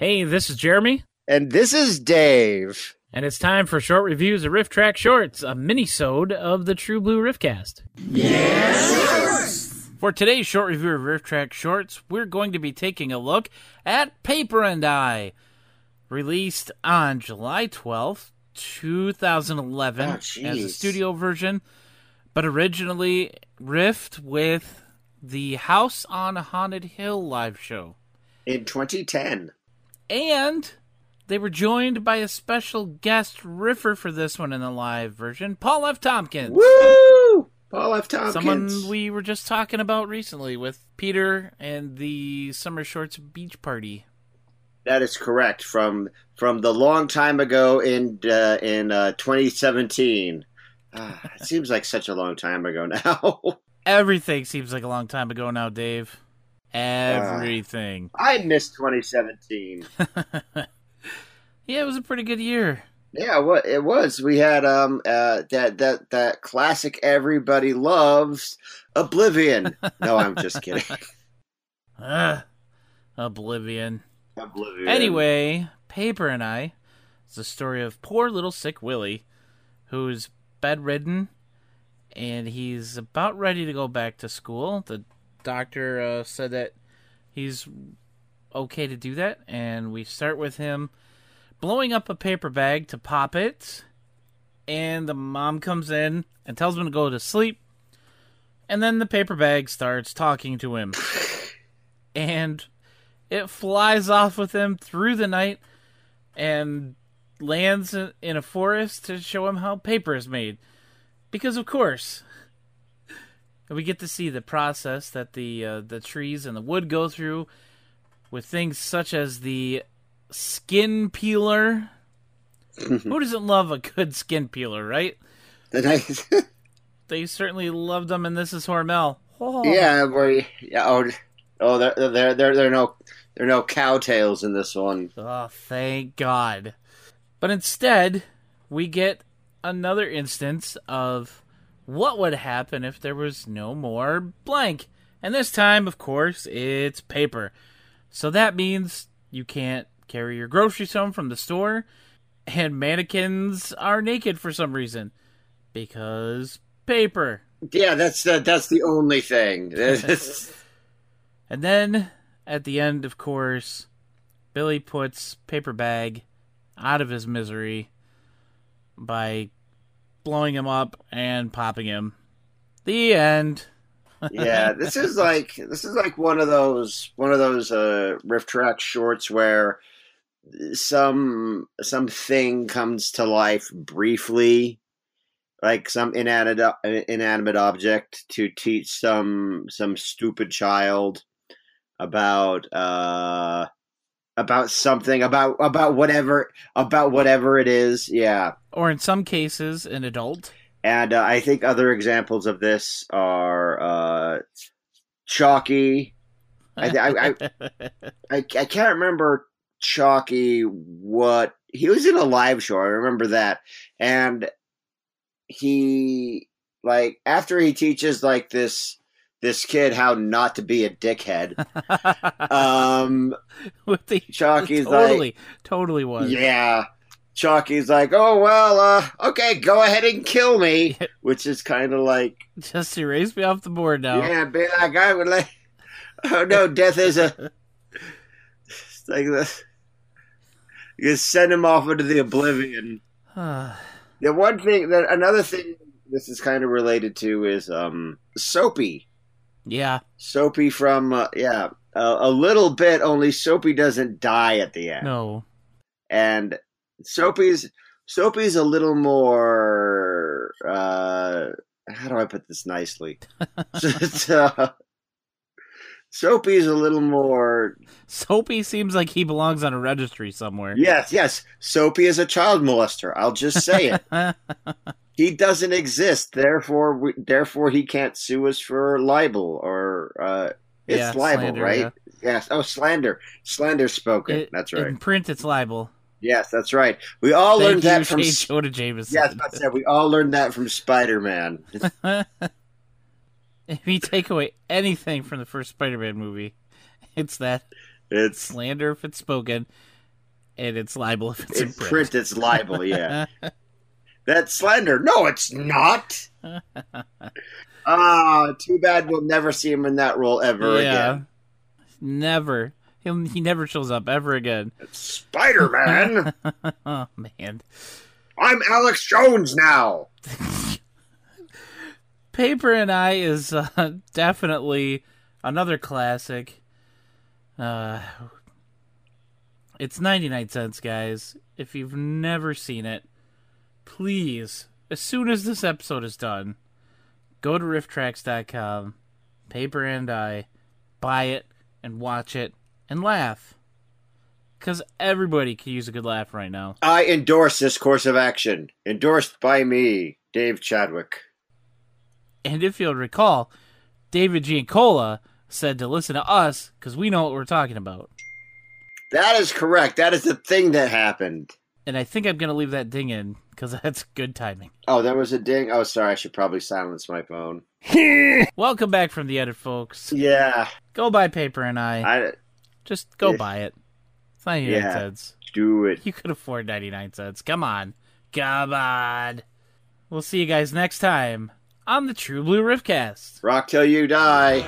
Hey, this is Jeremy, And this is Dave. and it's time for short reviews of RiffTrax Shorts, a mini-sode of the True Blue Riffcast. Yes! For today's short review of RiffTrax Shorts, we're going to be taking a look at Paper and I, released on July 12th, 2011 Oh, as a studio version, but originally riffed with the House on Haunted Hill live show. In 2010. And they were joined by a special guest riffer for this one in the live version, Paul F. Tompkins. Woo! Paul F. Tompkins. Someone we were just talking about recently with Peter and the Summer Shorts Beach Party. That is correct. From from the long time ago in uh, in uh, 2017. Ah, it seems like such a long time ago now. Everything seems like a long time ago now, Dave. Everything. I missed 2017. yeah, it was a pretty good year. Yeah, what it was. We had um uh that that that classic everybody loves Oblivion. No, I'm just kidding. Ugh. Oblivion. Oblivion. Anyway, Paper and I It's the story of poor little sick Willie, who's bedridden, and he's about ready to go back to school. The doctor uh, said that he's okay to do that, and we start with him blowing up a paper bag to pop it, and the mom comes in and tells him to go to sleep, and then the paper bag starts talking to him, and it flies off with him through the night and lands in- in a forest to show him how paper is made. Because of course, we get to see the process that the uh, the trees and the wood go through with things such as the skin peeler. Who doesn't love a good skin peeler, right? They certainly loved them and This Is Hormel. Oh. yeah, where yeah, oh, oh, there, there, there, there are no, there are no cowtails in this one. Oh, thank God. But instead, we get another instance of what would happen if there was no more blank. And this time, of course, it's paper. So that means you can't carry your groceries home from the store, and mannequins are naked for some reason. Because paper. Yeah, that's the that's the only thing. And then at the end, of course, Billy puts Paper Bag out of his misery by blowing him up and popping him. The end. yeah, this is like this is like one of those one of those uh, RiffTrax shorts where some something comes to life briefly, like some inanimate inanimate object to teach some some stupid child about uh about something about about whatever about whatever it is. Yeah. Or in some cases, an adult. And uh, I think other examples of this are uh, Chalky. I, I, I, I, I can't remember Chalky what he was in a live show. I remember that, and he like after he teaches like this this kid how not to be a dickhead. Um, With the, Chalky's totally, like, totally was. yeah. Chalky's like, oh well, uh, okay, go ahead and kill me, which is kind of like Just erase me off the board now. Yeah, be like I would like. Oh no, death is a. It's like this. You send him off into the oblivion. The one thing that another thing this is kind of related to is um Soapy. Yeah. Soapy from uh, yeah a, a little bit. Only Soapy doesn't die at the end, No. and Soapy's Soapy's a little more. uh How do I put this nicely? Uh, Soapy's a little more. Soapy seems like he belongs on a registry somewhere. Yes, yes. Soapy is a child molester. I'll just say it. he doesn't exist. Therefore, we, therefore he can't sue us for libel or uh, it's Yeah, libel, slander, right? yeah. Yes. Oh, slander. Slander spoken. It- that's right. In print, it's libel. yes, that's right. We all Thank learned that from. Jonah Jameson. Yes, that's it. We all learned that from Spider Man. if you take away anything from the first Spider-Man movie, it's that. It's slander if it's spoken, and it's libel if it's in in print. print. It's libel. Yeah, that's slander. No, it's not. Ah, too bad we'll never see him in that role ever yeah, again. never. He'll, he never shows up ever again. Spider Man. oh man, I'm Alex Jones now. Paper and I is uh, definitely another classic. Uh, it's 99 cents, guys. If you've never seen it, please, as soon as this episode is done, go to rifftrax.com, Paper and I, buy it, and watch it, and laugh. Because everybody could use a good laugh right now. I endorse this course of action. Endorsed by me, Dave Chadwick. And if you'll recall, David Giancola said to listen to us because we know what we're talking about. That is correct. That is the thing that happened. And I think I'm going to leave that ding in because that's good timing. Oh, there was a ding. Oh, sorry. I should probably silence my phone. Welcome back from the edit, folks. Yeah, Go buy Paper and I. I Just go Yeah. buy it. It's 99 Yeah. cents. do it. You could afford 99 cents. Come on. Come on. We'll see you guys next time on the True Blue Riffcast. Rock till you die.